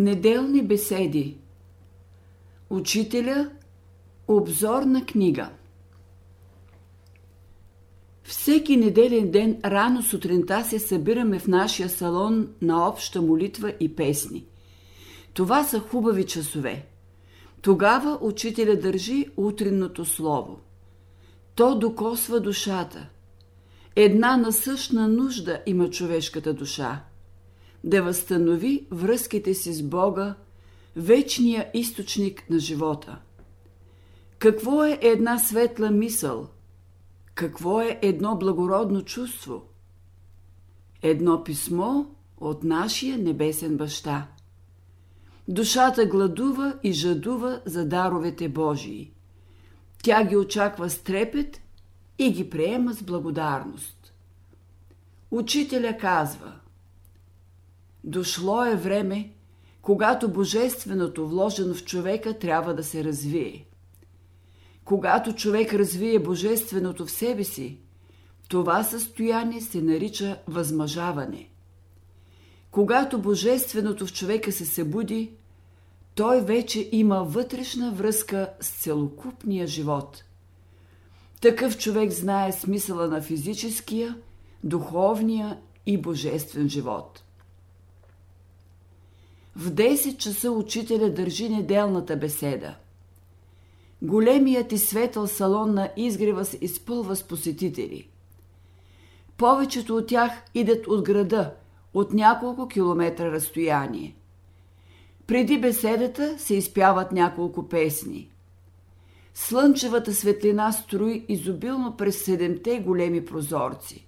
Неделни беседи Учителя Обзорна книга Всеки неделен ден рано сутринта се събираме в нашия салон на обща молитва и песни. Това са хубави часове. Тогава учителя държи утринното слово. То докосва душата. Една насъщна нужда има човешката душа – да възстанови връзките си с Бога, вечния източник на живота. Какво е една светла мисъл? Какво е едно благородно чувство? Едно писмо от нашия небесен баща. Душата гладува и жадува за даровете Божии. Тя ги очаква с трепет и ги приема с благодарност. Учителя казва – Дошло е време, когато божественото, вложено в човека, трябва да се развие. Когато човек развие божественото в себе си, това състояние се нарича възмъжаване. Когато божественото в човека се събуди, той вече има вътрешна връзка с целокупния живот. Такъв човек знае смисъла на физическия, духовния и божествен живот – в 10 часа учителя държи неделната беседа. Големият и светъл салон на изгрева се изпълва с посетители. Повечето от тях идат от града, от няколко километра разстояние. Преди беседата се изпяват няколко песни. Слънчевата светлина строи изобилно през седемте големи прозорци.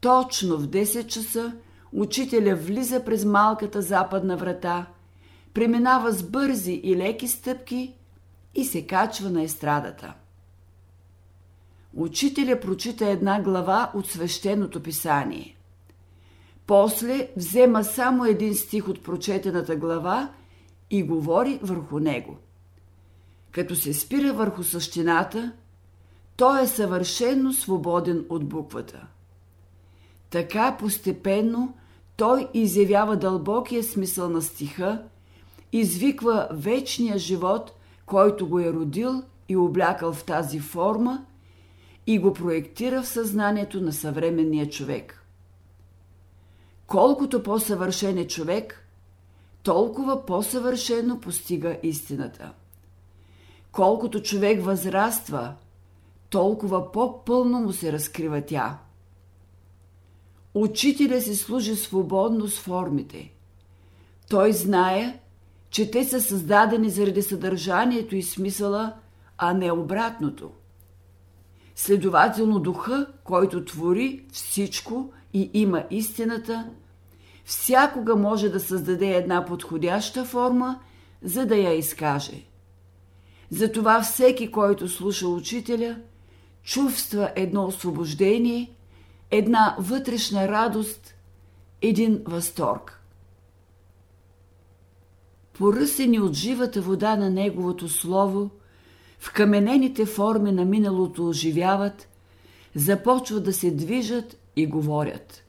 Точно в 10 часа – учителя влиза през малката западна врата, преминава с бързи и леки стъпки и се качва на естрадата. Учителя прочита една глава от свещеното писание. После взема само един стих от прочетената глава и говори върху него. Като се спира върху същината, той е съвършенно свободен от буквата. Така постепенно той изявява дълбокия смисъл на стиха, извиква вечния живот, който го е родил и облякал в тази форма и го проектира в съзнанието на съвременния човек. Колкото по-съвършен е човек, толкова по-съвършено постига истината. Колкото човек възраства, толкова по-пълно му се разкрива тя – Учителя се служи свободно с формите. Той знае, че те са създадени заради съдържанието и смисъла, а не обратното. Следователно духа, който твори всичко и има истината, всякога може да създаде една подходяща форма, за да я изкаже. Затова всеки, който слуша учителя, чувства едно освобождение – една вътрешна радост, един възторг. Поръсени от живата вода на Неговото Слово, в каменените форми на миналото оживяват, започват да се движат и говорят.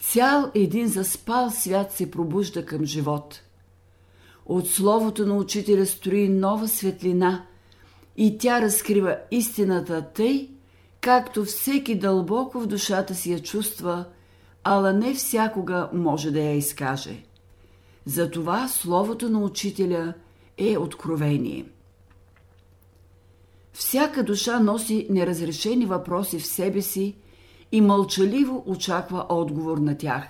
Цял един заспал свят се пробужда към живот. От Словото на Учителя строи нова светлина и тя разкрива истината тъй, както всеки дълбоко в душата си я чувства, ала не всякога може да я изкаже. Затова словото на учителя е откровение. Всяка душа носи неразрешени въпроси в себе си и мълчаливо очаква отговор на тях.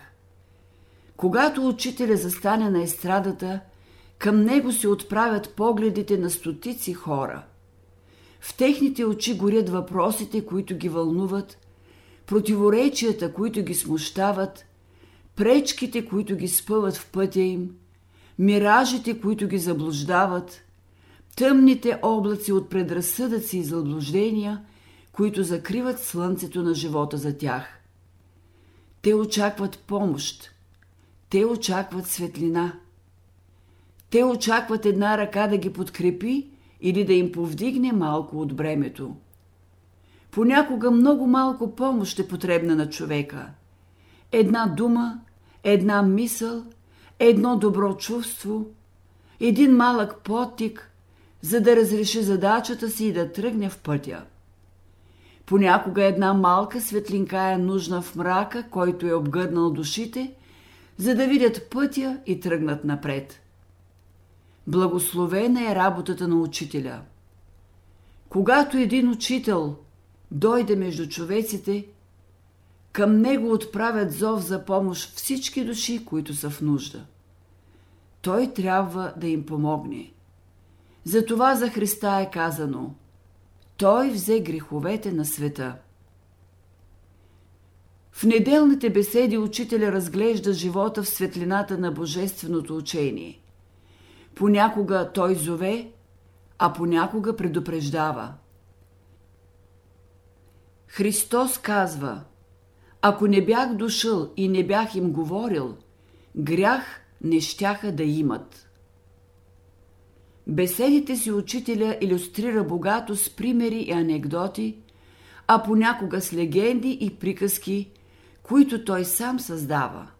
Когато учителя застане на естрадата, към него се отправят погледите на стотици хора – в техните очи горят въпросите, които ги вълнуват, противоречията, които ги смущават, пречките, които ги спъват в пътя им, миражите, които ги заблуждават, тъмните облаци от предразсъдъци и заблуждения, които закриват слънцето на живота за тях. Те очакват помощ. Те очакват светлина. Те очакват една ръка да ги подкрепи или да им повдигне малко от бремето. Понякога много малко помощ е потребна на човека. Една дума, една мисъл, едно добро чувство, един малък потик, за да разреши задачата си и да тръгне в пътя. Понякога една малка светлинка е нужна в мрака, който е обгърнал душите, за да видят пътя и тръгнат напред. Благословена е работата на учителя. Когато един учител дойде между човеците, към него отправят зов за помощ всички души, които са в нужда. Той трябва да им помогне. Затова за Христа е казано Той взе греховете на света. В неделните беседи учителя разглежда живота в светлината на божественото учение. Понякога той зове, а понякога предупреждава. Христос казва, ако не бях дошъл и не бях им говорил, грях не щяха да имат. Беседите си учителя иллюстрира богато с примери и анекдоти, а понякога с легенди и приказки, които той сам създава.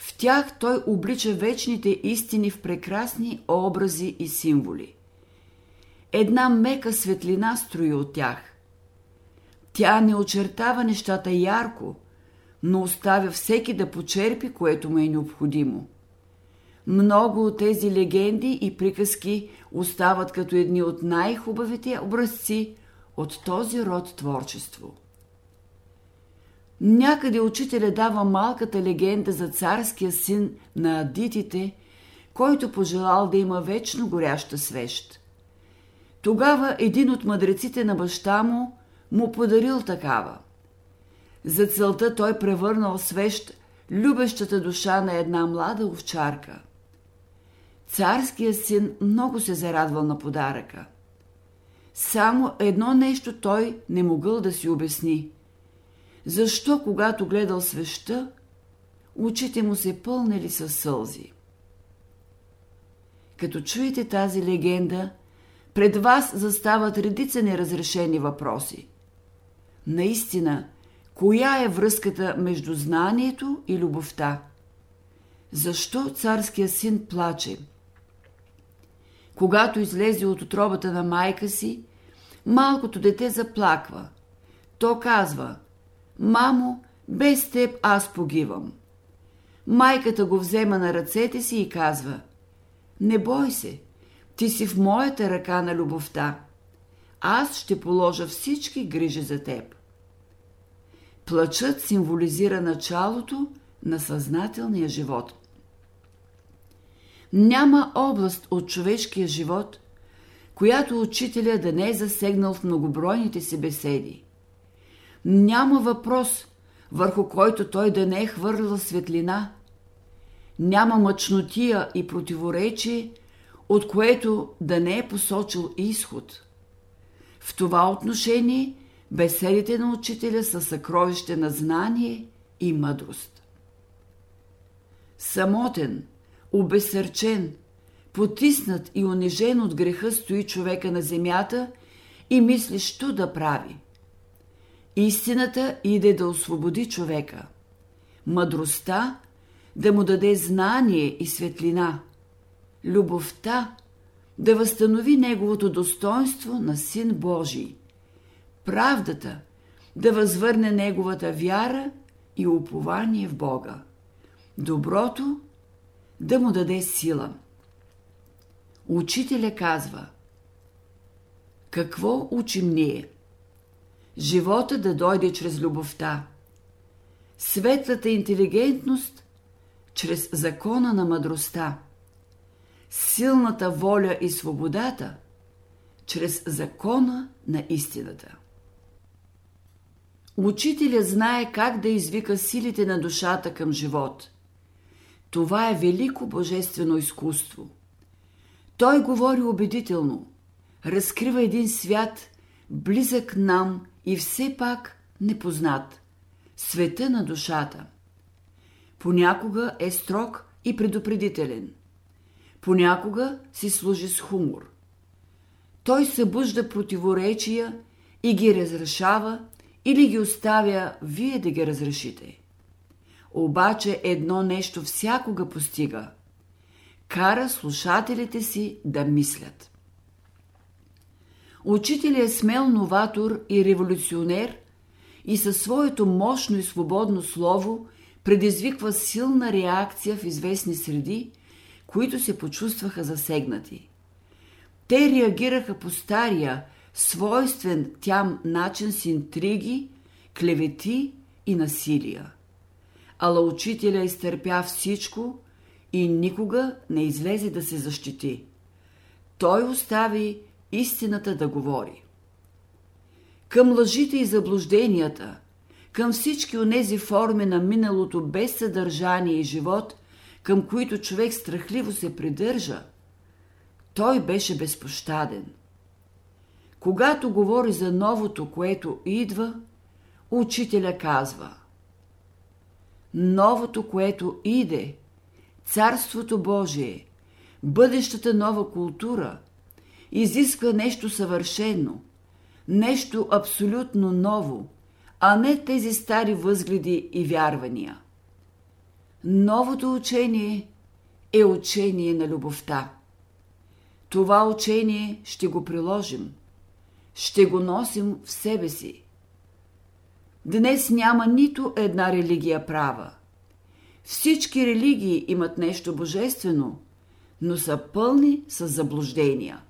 В тях той облича вечните истини в прекрасни образи и символи. Една мека светлина строи от тях. Тя не очертава нещата ярко, но оставя всеки да почерпи, което му е необходимо. Много от тези легенди и приказки остават като едни от най-хубавите образци от този род творчество. Някъде учителя дава малката легенда за царския син на адитите, който пожелал да има вечно горяща свещ. Тогава един от мъдреците на баща му му подарил такава. За целта той превърнал свещ любещата душа на една млада овчарка. Царският син много се зарадвал на подаръка. Само едно нещо той не могъл да си обясни – защо, когато гледал свеща, очите му се пълнели със сълзи. Като чуете тази легенда, пред вас застават редица неразрешени въпроси. Наистина, коя е връзката между знанието и любовта? Защо царския син плаче? Когато излезе от отробата на майка си, малкото дете заплаква. То казва – Мамо, без теб аз погивам. Майката го взема на ръцете си и казва Не бой се, ти си в моята ръка на любовта. Аз ще положа всички грижи за теб. Плачът символизира началото на съзнателния живот. Няма област от човешкия живот, която учителя да не е засегнал в многобройните си беседи. Няма въпрос, върху който той да не е хвърлял светлина. Няма мъчнотия и противоречие, от което да не е посочил изход. В това отношение беседите на учителя са съкровище на знание и мъдрост. Самотен, обесърчен, потиснат и унижен от греха стои човека на земята и мисли, що да прави – Истината иде да освободи човека. Мъдростта да му даде знание и светлина. Любовта да възстанови неговото достоинство на Син Божий. Правдата да възвърне неговата вяра и упование в Бога. Доброто да му даде сила. Учителя казва: Какво учим ние? Живота да дойде чрез любовта, светлата интелигентност чрез закона на мъдростта, силната воля и свободата чрез закона на истината. Учителя знае как да извика силите на душата към живот. Това е велико божествено изкуство. Той говори убедително, разкрива един свят, близък нам и все пак непознат. Света на душата. Понякога е строг и предупредителен. Понякога си служи с хумор. Той събужда противоречия и ги разрешава или ги оставя вие да ги разрешите. обаче едно нещо всякога постига – кара слушателите си да мислят. Учителят е смел новатор и революционер и със своето мощно и свободно слово предизвиква силна реакция в известни среди, които се почувстваха засегнати. Те реагираха по стария, свойствен тям начин с интриги, клевети и насилия. Ала учителя изтърпя всичко и никога не излезе да се защити. Той остави истината да говори. Към лъжите и заблужденията, към всички онези форми на миналото без съдържание и живот, към които човек страхливо се придържа, той беше безпощаден. Когато говори за новото, което идва, учителя казва Новото, което иде, Царството Божие, бъдещата нова култура, изисква нещо съвършено, нещо абсолютно ново, а не тези стари възгледи и вярвания. Новото учение е учение на любовта. Това учение ще го приложим, ще го носим в себе си. Днес няма нито една религия права. Всички религии имат нещо божествено, но са пълни с заблуждения.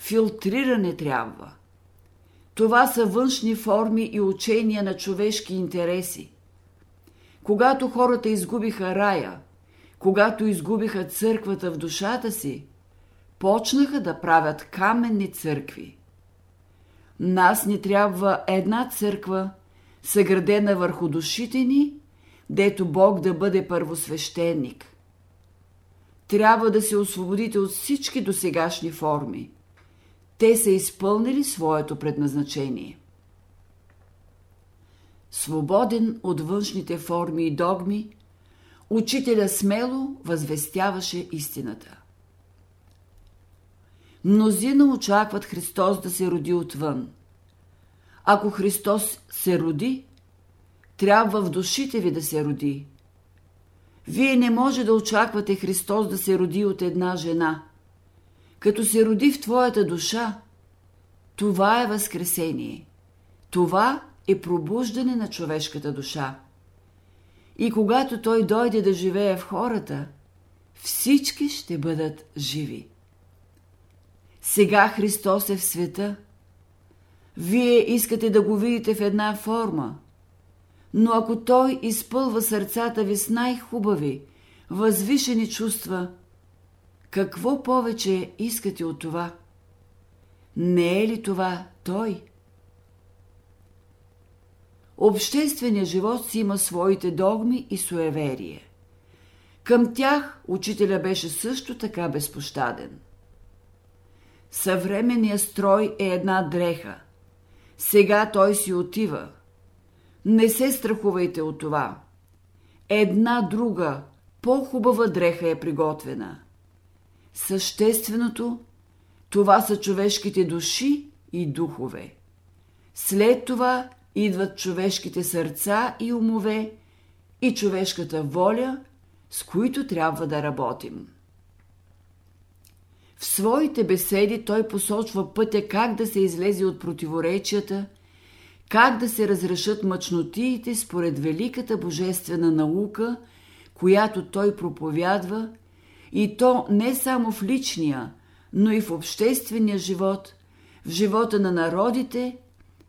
Филтриране трябва. Това са външни форми и учения на човешки интереси. Когато хората изгубиха рая, когато изгубиха църквата в душата си, почнаха да правят каменни църкви. Нас ни трябва една църква, съградена върху душите ни, дето Бог да бъде първосвещеник. Трябва да се освободите от всички досегашни форми. Те са изпълнили своето предназначение. Свободен от външните форми и догми, учителя смело възвестяваше истината. Мнозина очакват Христос да се роди отвън. Ако Христос се роди, трябва в душите ви да се роди. Вие не може да очаквате Христос да се роди от една жена. Като се роди в твоята душа, това е възкресение. Това е пробуждане на човешката душа. И когато Той дойде да живее в хората, всички ще бъдат живи. Сега Христос е в света. Вие искате да го видите в една форма. Но ако Той изпълва сърцата ви с най-хубави, възвишени чувства, какво повече искате от това? Не е ли това Той? Общественият живот си има своите догми и суеверие. Към тях учителя беше също така безпощаден – Съвременният строй е една дреха. Сега той си отива. Не се страхувайте от това. Една друга, по-хубава дреха е приготвена. Същественото, това са човешките души и духове. След това идват човешките сърца и умове и човешката воля, с които трябва да работим. В своите беседи той посочва пътя как да се излезе от противоречията, как да се разрешат мъчнотиите според великата божествена наука, която той проповядва, и то не само в личния, но и в обществения живот, в живота на народите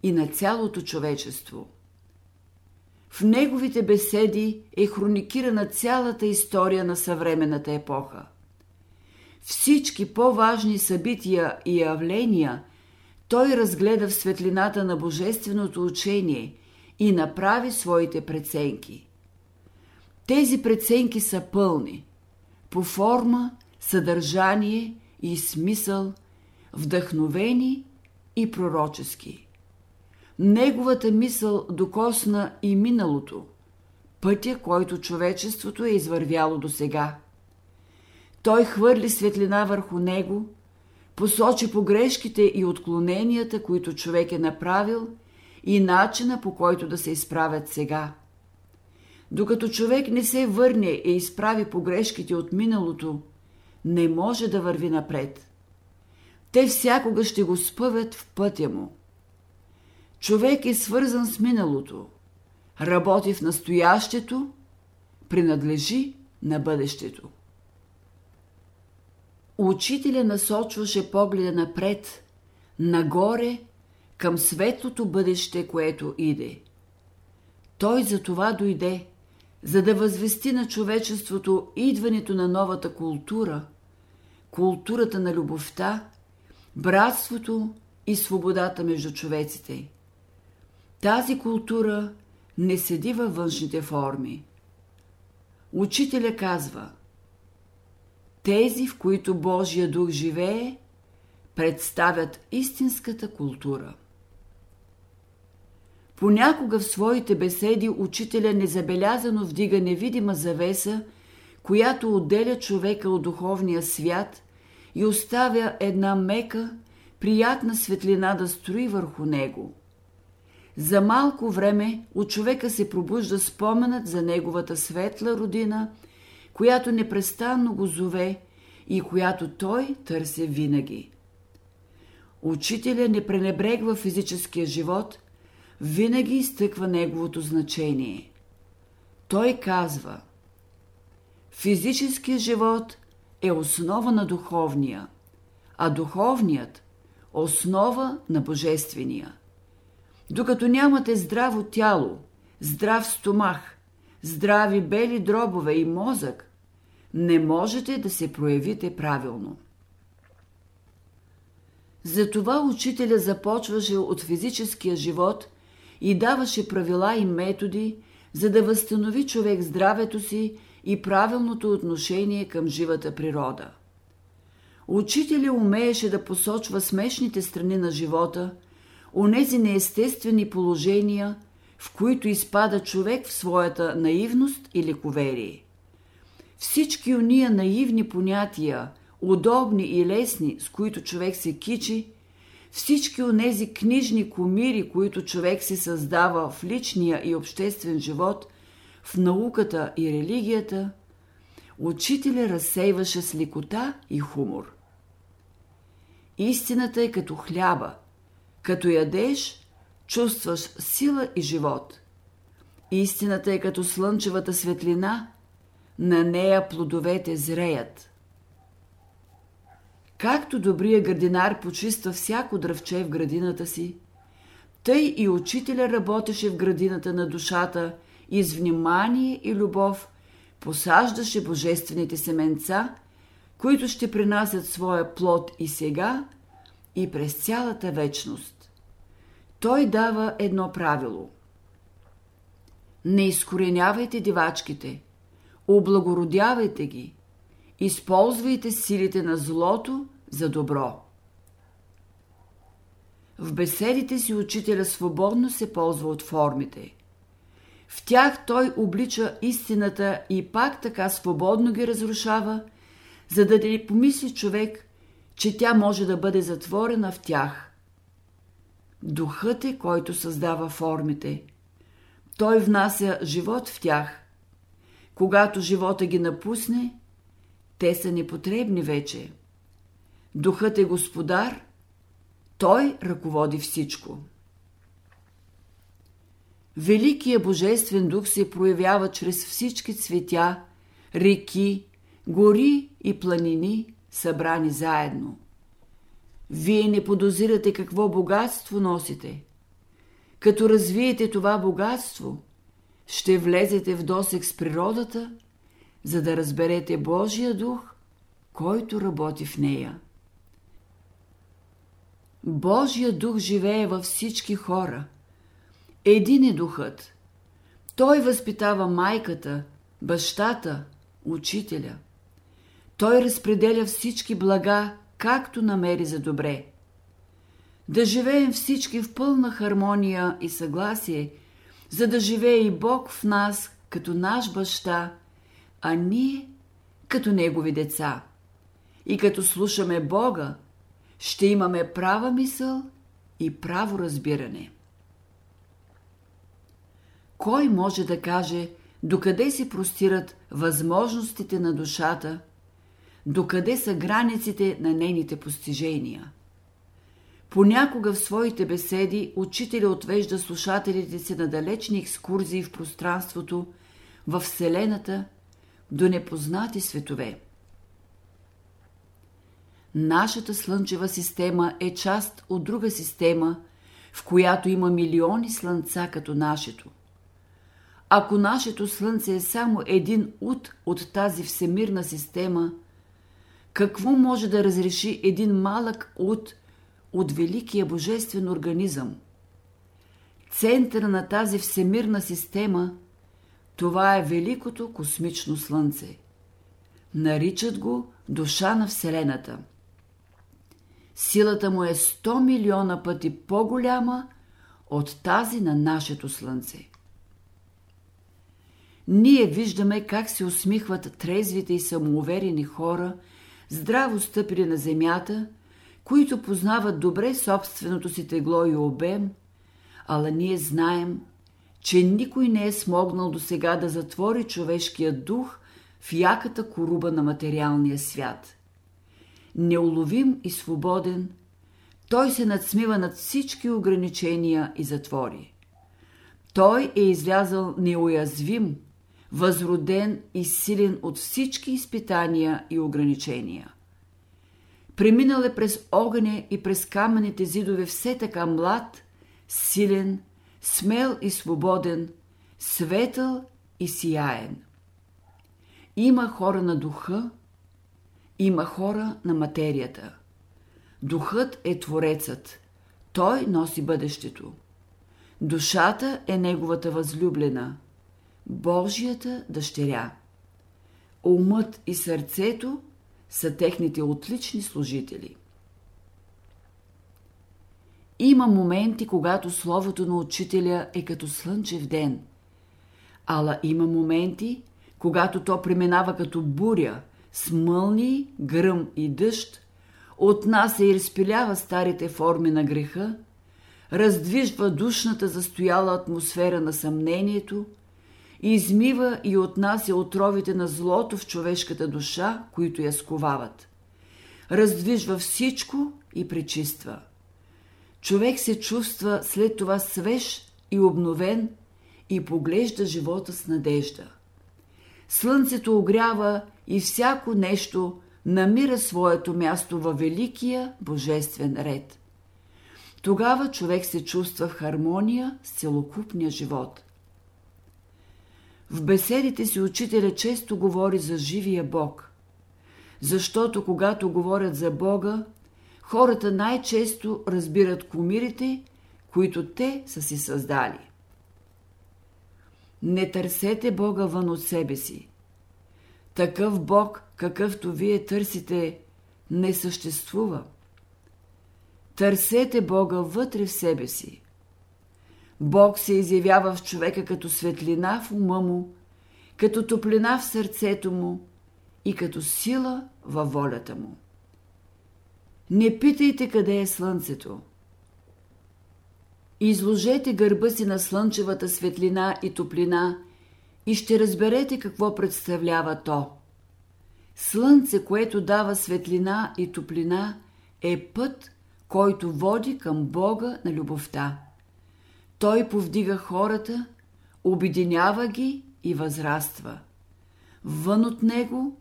и на цялото човечество. В неговите беседи е хроникирана цялата история на съвременната епоха – всички по-важни събития и явления той разгледа в светлината на божественото учение и направи своите преценки. Тези преценки са пълни по форма, съдържание и смисъл, вдъхновени и пророчески. Неговата мисъл докосна и миналото, пътя, който човечеството е извървяло до сега – той хвърли светлина върху него, посочи погрешките и отклоненията, които човек е направил и начина по който да се изправят сега. Докато човек не се върне и изправи погрешките от миналото, не може да върви напред. Те всякога ще го спъват в пътя му. Човек е свързан с миналото, работи в настоящето, принадлежи на бъдещето. Учителя насочваше погледа напред, нагоре, към светлото бъдеще, което иде. Той за това дойде, за да възвести на човечеството идването на новата култура, културата на любовта, братството и свободата между човеците. Тази култура не седи във външните форми. Учителя казва – тези, в които Божия дух живее, представят истинската култура. Понякога в своите беседи учителя незабелязано вдига невидима завеса, която отделя човека от духовния свят и оставя една мека, приятна светлина да строи върху него. За малко време от човека се пробужда споменът за неговата светла родина – която непрестанно го зове и която той търси винаги. Учителя не пренебрегва физическия живот, винаги изтъква неговото значение. Той казва Физическият живот е основа на духовния, а духовният – основа на божествения. Докато нямате здраво тяло, здрав стомах, здрави бели дробове и мозък, не можете да се проявите правилно. Затова учителя започваше от физическия живот и даваше правила и методи, за да възстанови човек здравето си и правилното отношение към живата природа. Учителя умееше да посочва смешните страни на живота, онези неестествени положения – в които изпада човек в своята наивност или коверие. Всички уния наивни понятия, удобни и лесни, с които човек се кичи, всички онези книжни комири, които човек се създава в личния и обществен живот, в науката и религията, учителя разсейваше с лекота и хумор. Истината е като хляба. Като ядеш, чувстваш сила и живот. Истината е като слънчевата светлина, на нея плодовете зреят. Както добрия градинар почиства всяко дръвче в градината си, тъй и учителя работеше в градината на душата и с внимание и любов посаждаше божествените семенца, които ще принасят своя плод и сега, и през цялата вечност той дава едно правило. Не изкоренявайте дивачките, облагородявайте ги, използвайте силите на злото за добро. В беседите си учителя свободно се ползва от формите. В тях той облича истината и пак така свободно ги разрушава, за да не помисли човек, че тя може да бъде затворена в тях – Духът е, който създава формите. Той внася живот в тях. Когато живота ги напусне, те са непотребни вече. Духът е господар, той ръководи всичко. Великия Божествен дух се проявява чрез всички цветя, реки, гори и планини, събрани заедно. Вие не подозирате какво богатство носите. Като развиете това богатство, ще влезете в досек с природата, за да разберете Божия дух, който работи в нея. Божия дух живее във всички хора. Един е духът. Той възпитава майката, бащата, учителя. Той разпределя всички блага както намери за добре. Да живеем всички в пълна хармония и съгласие, за да живее и Бог в нас като наш баща, а ние като Негови деца. И като слушаме Бога, ще имаме права мисъл и право разбиране. Кой може да каже докъде се простират възможностите на душата, докъде са границите на нейните постижения. Понякога в своите беседи учителя отвежда слушателите си на далечни екскурзии в пространството, в Вселената, до непознати светове. Нашата Слънчева система е част от друга система, в която има милиони слънца като нашето. Ако нашето Слънце е само един ут от тази всемирна система, какво може да разреши един малък ут от великия божествен организъм? Център на тази всемирна система – това е великото космично Слънце. Наричат го душа на Вселената – Силата му е 100 милиона пъти по-голяма от тази на нашето Слънце. Ние виждаме как се усмихват трезвите и самоуверени хора, здраво стъпили на земята, които познават добре собственото си тегло и обем, ала ние знаем, че никой не е смогнал до сега да затвори човешкия дух в яката коруба на материалния свят – неуловим и свободен, той се надсмива над всички ограничения и затвори. Той е излязъл неуязвим, възроден и силен от всички изпитания и ограничения. Преминал е през огъня и през камъните зидове все така млад, силен, смел и свободен, светъл и сияен. Има хора на духа, има хора на материята. Духът е Творецът. Той носи бъдещето. Душата е неговата възлюблена. Божията дъщеря. Умът и сърцето са техните отлични служители. Има моменти, когато словото на учителя е като слънчев ден. Ала има моменти, когато то преминава като буря – с мълни, гръм и дъжд, отнася и разпилява старите форми на греха, раздвижва душната застояла атмосфера на съмнението, измива и отнася отровите на злото в човешката душа, които я сковават. Раздвижва всичко и пречиства. Човек се чувства след това свеж и обновен и поглежда живота с надежда. Слънцето огрява и всяко нещо намира своето място във великия божествен ред. Тогава човек се чувства в хармония с целокупния живот. В беседите си учителя често говори за живия Бог, защото когато говорят за Бога, хората най-често разбират кумирите, които те са си създали. Не търсете Бога вън от себе си. Такъв Бог, какъвто вие търсите, не съществува. Търсете Бога вътре в себе си. Бог се изявява в човека като светлина в ума му, като топлина в сърцето му и като сила във волята му. Не питайте къде е слънцето. Изложете гърба си на слънчевата светлина и топлина – и ще разберете какво представлява то. Слънце, което дава светлина и топлина, е път, който води към Бога на любовта. Той повдига хората, обединява ги и възраства. Вън от него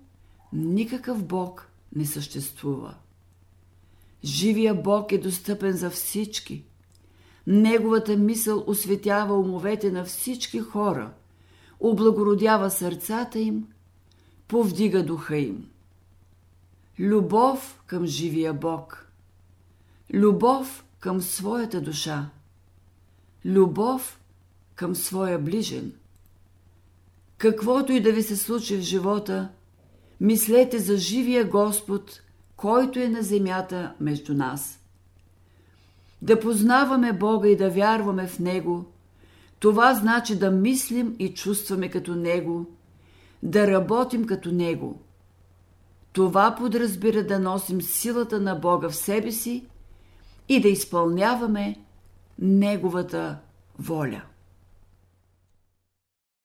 никакъв Бог не съществува. Живия Бог е достъпен за всички. Неговата мисъл осветява умовете на всички хора – облагородява сърцата им, повдига духа им. Любов към живия Бог. Любов към своята душа. Любов към своя ближен. Каквото и да ви се случи в живота, мислете за живия Господ, който е на земята между нас. Да познаваме Бога и да вярваме в Него – това значи да мислим и чувстваме като Него, да работим като Него. Това подразбира да носим силата на Бога в себе си и да изпълняваме Неговата воля.